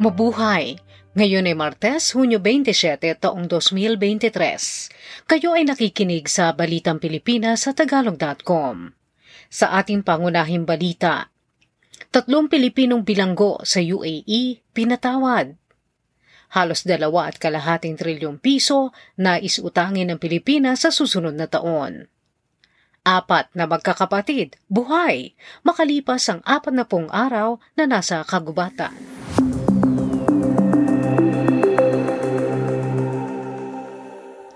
Mabuhay! Ngayon ay Martes, Hunyo 27, taong 2023. Kayo ay nakikinig sa Balitang Pilipinas sa Tagalog.com. Sa ating pangunahing balita, tatlong Pilipinong bilanggo sa UAE pinatawad. Halos dalawa at kalahating trilyong piso na isutangin ng Pilipinas sa susunod na taon. Apat na magkakapatid, buhay, makalipas ang apat na pong araw na nasa kagubatan.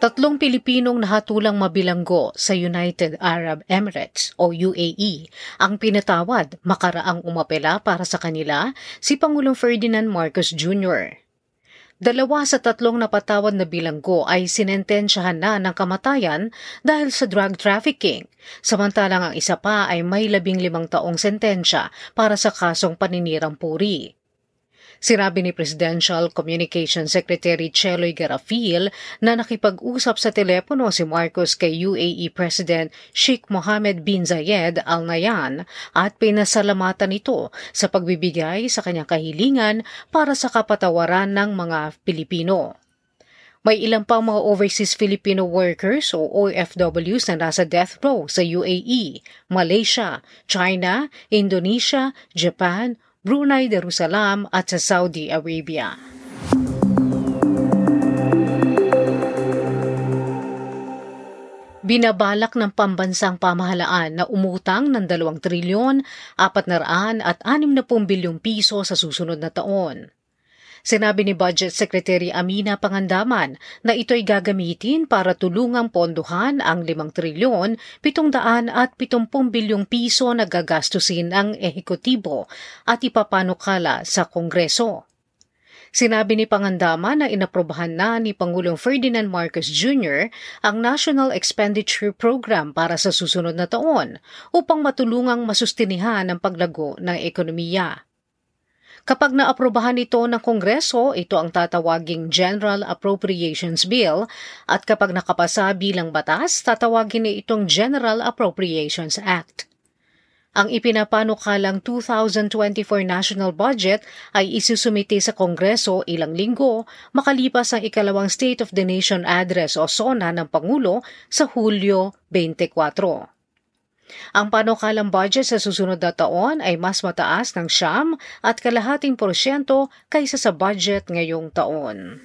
Tatlong Pilipinong nahatulang mabilanggo sa United Arab Emirates o UAE ang pinatawad makaraang umapela para sa kanila si Pangulong Ferdinand Marcos Jr. Dalawa sa tatlong napatawad na bilanggo ay sinentensyahan na ng kamatayan dahil sa drug trafficking, samantalang ang isa pa ay may labing limang taong sentensya para sa kasong paninirang puri. Sinabi ni Presidential Communication Secretary Cheloy Garafil na nakipag-usap sa telepono si Marcos kay UAE President Sheikh Mohammed bin Zayed Al Nahyan at pinasalamatan ito sa pagbibigay sa kanyang kahilingan para sa kapatawaran ng mga Pilipino. May ilang pang mga overseas Filipino workers o OFWs na nasa death row sa UAE, Malaysia, China, Indonesia, Japan, Brunei Darussalam at sa Saudi Arabia. Binabalak ng pambansang pamahalaan na umutang ng 2 trilyon, 400 at 60 bilyong piso sa susunod na taon. Sinabi ni Budget Secretary Amina Pangandaman na ito'y gagamitin para tulungang ponduhan ang 5 trilyon 700 at 70 bilyong piso na gagastusin ang ehekutibo at ipapanukala sa Kongreso. Sinabi ni Pangandaman na inaprobahan na ni Pangulong Ferdinand Marcos Jr. ang National Expenditure Program para sa susunod na taon upang matulungang masustinihan ang paglago ng ekonomiya. Kapag naaprobahan ito ng Kongreso, ito ang tatawaging General Appropriations Bill at kapag nakapasa bilang batas, tatawagin ni itong General Appropriations Act. Ang ipinapanukalang 2024 national budget ay isusumiti sa Kongreso ilang linggo makalipas ang ikalawang State of the Nation Address o SONA ng Pangulo sa Hulyo 24. Ang panukalang budget sa susunod na taon ay mas mataas ng siyam at kalahating porsyento kaysa sa budget ngayong taon.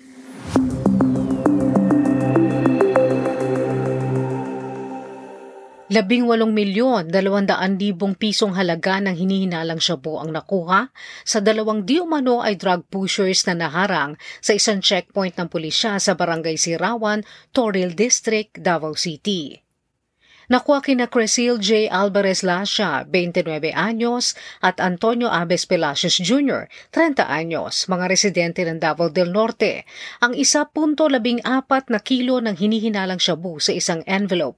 Labing walong milyon, dalawandaan libong pisong halaga ng hinihinalang shabu ang nakuha sa dalawang di umano ay drug pushers na naharang sa isang checkpoint ng pulisya sa Barangay Sirawan, Toril District, Davao City. Nakuha kina Crecil J. Alvarez Lasha, 29 anyos, at Antonio Aves Pelacios Jr., 30 anyos, mga residente ng Davao del Norte, ang 1.14 na kilo ng hinihinalang shabu sa isang envelope.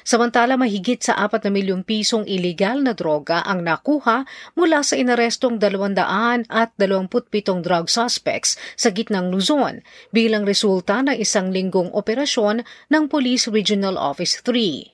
Samantala mahigit sa 4 na milyong pisong ilegal na droga ang nakuha mula sa inarestong 200 at 27 drug suspects sa gitnang Luzon bilang resulta ng isang linggong operasyon ng Police Regional Office 3.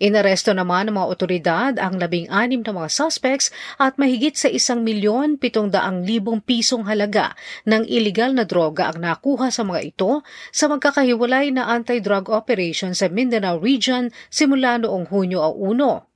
Inaresto naman ng mga otoridad ang labing-anim na mga suspects at mahigit sa isang milyon pitong daang libong pisong halaga ng iligal na droga ang nakuha sa mga ito sa magkakahiwalay na anti-drug operation sa Mindanao Region simula noong Hunyo 1.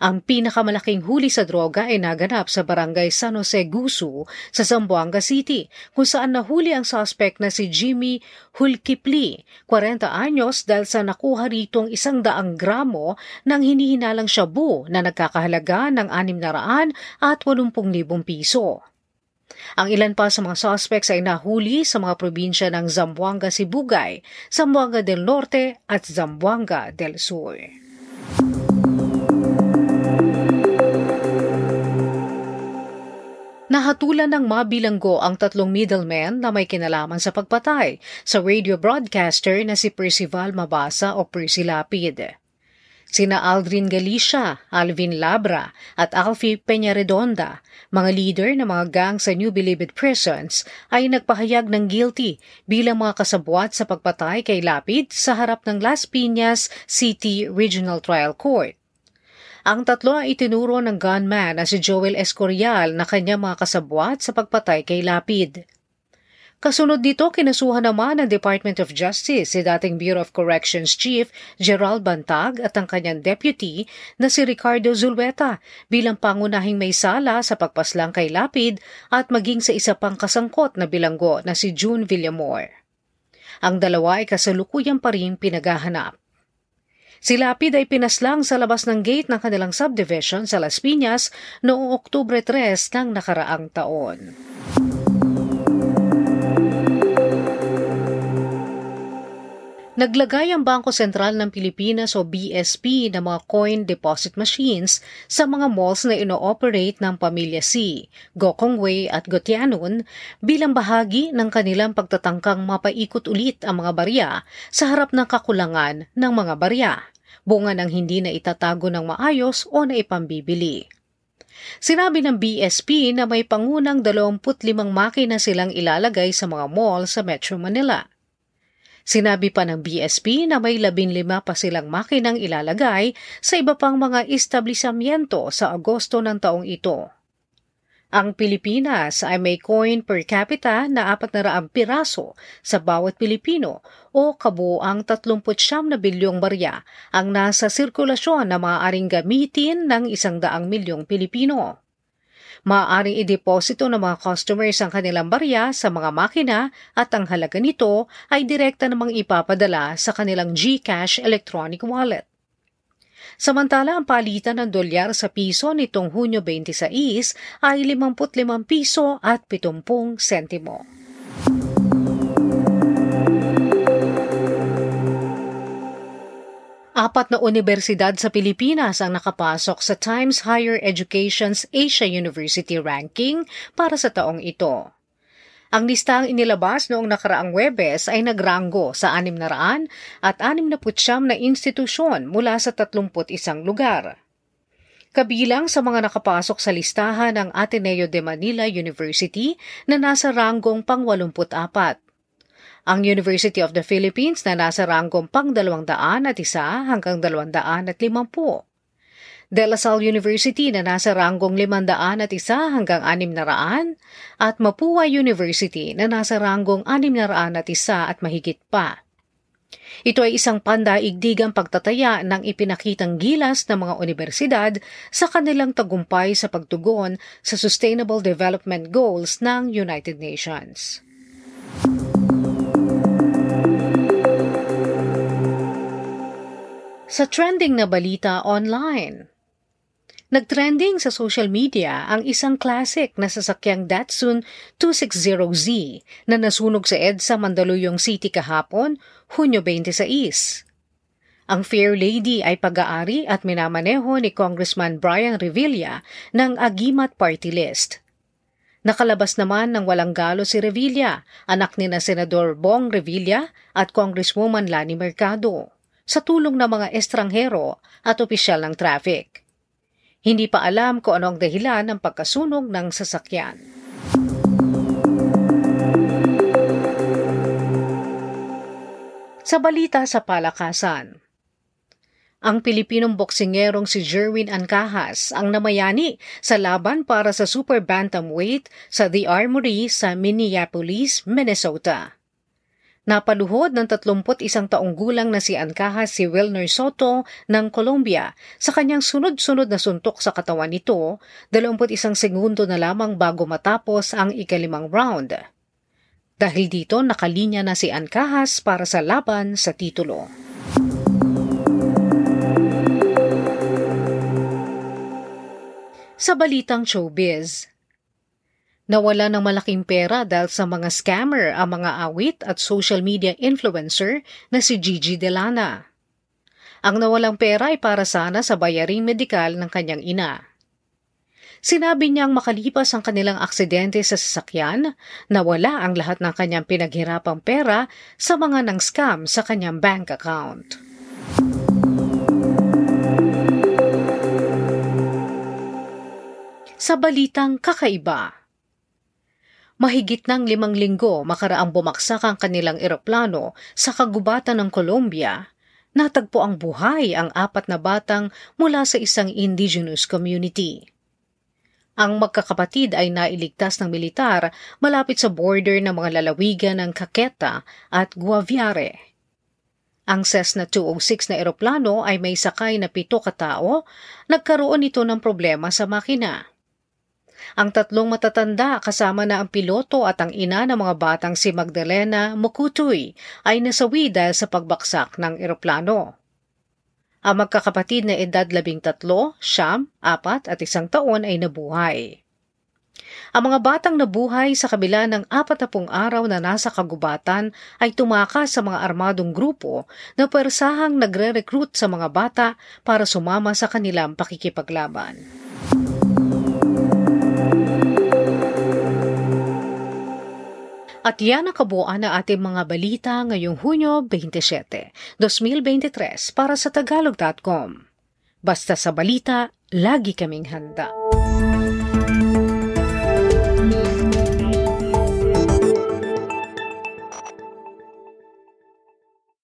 Ang pinakamalaking huli sa droga ay naganap sa barangay San Jose Gusu sa Zamboanga City kung saan nahuli ang suspect na si Jimmy Hulkipli, 40 anyos dahil sa nakuha ritong isang daang gramo ng hinihinalang shabu na nagkakahalaga ng 600 at 80,000 piso. Ang ilan pa sa mga suspects ay nahuli sa mga probinsya ng Zamboanga Sibugay, Zamboanga del Norte at Zamboanga del Sur. Nahatulan ng mabilanggo ang tatlong middlemen na may kinalaman sa pagpatay sa radio broadcaster na si Percival Mabasa o Percy Lapid. Sina Aldrin Galicia, Alvin Labra at Alfie Peñaredonda, mga leader ng mga gang sa New Bilibid Prisons, ay nagpahayag ng guilty bilang mga kasabwat sa pagpatay kay Lapid sa harap ng Las Piñas City Regional Trial Court. Ang tatlo ay itinuro ng gunman na si Joel Escorial na kanya mga kasabwat sa pagpatay kay Lapid. Kasunod dito, kinasuhan naman ng Department of Justice si dating Bureau of Corrections Chief Gerald Bantag at ang kanyang deputy na si Ricardo Zulweta bilang pangunahing may sala sa pagpaslang kay Lapid at maging sa isa pang kasangkot na bilanggo na si June Villamor. Ang dalawa ay kasalukuyan pa rin pinaghahanap. Si Lapid ay pinaslang sa labas ng gate ng kanilang subdivision sa Las Piñas noong Oktubre 3 ng nakaraang taon. Naglagay ang Bangko Sentral ng Pilipinas o BSP ng mga coin deposit machines sa mga malls na ino-operate ng Pamilya C, Gokong Wei at Gotianun bilang bahagi ng kanilang pagtatangkang mapaikot ulit ang mga barya sa harap ng kakulangan ng mga barya, bunga ng hindi na itatago ng maayos o na ipambibili. Sinabi ng BSP na may pangunang 25 makina silang ilalagay sa mga mall sa Metro Manila. Sinabi pa ng BSP na may labinlima pa silang makinang ilalagay sa iba pang mga establishmento sa Agosto ng taong ito. Ang Pilipinas ay may coin per capita na 400 piraso sa bawat Pilipino o kabuang 39 na bilyong barya ang nasa sirkulasyon na maaaring gamitin ng 100 milyong Pilipino. Maaaring ideposito ng mga customers ang kanilang barya sa mga makina at ang halaga nito ay direkta namang ipapadala sa kanilang GCash electronic wallet. Samantala, ang palitan ng dolyar sa piso nitong Hunyo 26 ay 55 piso at 70 sentimo. Apat na universidad sa Pilipinas ang nakapasok sa Times Higher Education's Asia University Ranking para sa taong ito. Ang listang inilabas noong nakaraang Webes ay nagranggo sa 600 at 69 na institusyon mula sa 31 lugar. Kabilang sa mga nakapasok sa listahan ng Ateneo de Manila University na nasa ranggong pang-84 ang University of the Philippines na nasa ranggong pang 200 at isa hanggang 250. De La Salle University na nasa ranggong 500 at isa hanggang 600 at Mapua University na nasa ranggong 600 at isa at mahigit pa. Ito ay isang pandaigdigang pagtataya ng ipinakitang gilas ng mga universidad sa kanilang tagumpay sa pagtugon sa Sustainable Development Goals ng United Nations. Sa trending na balita online, Nagtrending sa social media ang isang classic na sasakyang Datsun 260Z na nasunog sa EDSA Mandaluyong City kahapon, Hunyo 26. Ang Fair Lady ay pag-aari at minamaneho ni Congressman Brian Revilla ng Agimat Party List. Nakalabas naman ng walang galo si Revilla, anak ni na Senador Bong Revilla at Congresswoman Lani Mercado sa tulong ng mga estranghero at opisyal ng traffic. Hindi pa alam kung ano ang dahilan ng pagkasunog ng sasakyan. Sa balita sa palakasan, ang Pilipinong boksingerong si Jerwin Ancahas ang namayani sa laban para sa super bantamweight sa The Armory sa Minneapolis, Minnesota. Napaluhod ng 31 taong gulang na si Ancahas si Wilner Soto ng Colombia sa kanyang sunod-sunod na suntok sa katawan nito, 21 segundo na lamang bago matapos ang ikalimang round. Dahil dito nakalinya na si Ancahas para sa laban sa titulo. Sa balitang showbiz, Nawala ng malaking pera dahil sa mga scammer ang mga awit at social media influencer na si Gigi Delana. Ang nawalang pera ay para sana sa bayaring medikal ng kanyang ina. Sinabi niyang makalipas ang kanilang aksidente sa sasakyan, nawala ang lahat ng kanyang pinaghirapang pera sa mga nang scam sa kanyang bank account. Sa balitang kakaiba, Mahigit ng limang linggo makaraang bumaksak ang kanilang eroplano sa kagubatan ng Colombia natagpo ang buhay ang apat na batang mula sa isang indigenous community. Ang magkakapatid ay nailigtas ng militar malapit sa border ng mga lalawigan ng Caqueta at Guaviare. Ang Cessna 206 na eroplano ay may sakay na pito katao, nagkaroon ito ng problema sa makina. Ang tatlong matatanda kasama na ang piloto at ang ina ng mga batang si Magdalena Mukutuy ay nasawi dahil sa pagbaksak ng eroplano. Ang magkakapatid na edad labing tatlo, siyam, apat at isang taon ay nabuhay. Ang mga batang nabuhay sa kabila ng apat na pung araw na nasa kagubatan ay tumakas sa mga armadong grupo na persahang nagre-recruit sa mga bata para sumama sa kanilang pakikipaglaban. At yan ang kabuuan ng ating mga balita ngayong Hunyo 27, 2023 para sa Tagalog.com. Basta sa balita, lagi kaming handa.